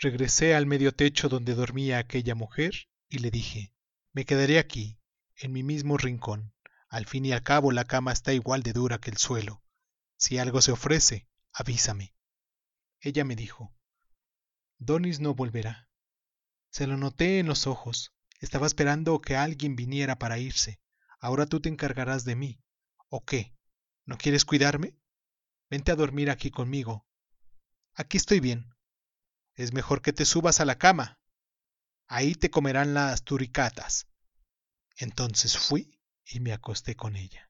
Regresé al medio techo donde dormía aquella mujer y le dije, me quedaré aquí, en mi mismo rincón. Al fin y al cabo la cama está igual de dura que el suelo. Si algo se ofrece, avísame. Ella me dijo, Donis no volverá. Se lo noté en los ojos. Estaba esperando que alguien viniera para irse. Ahora tú te encargarás de mí. ¿O qué? ¿No quieres cuidarme? Vente a dormir aquí conmigo. Aquí estoy bien. Es mejor que te subas a la cama. Ahí te comerán las turicatas. Entonces fui y me acosté con ella.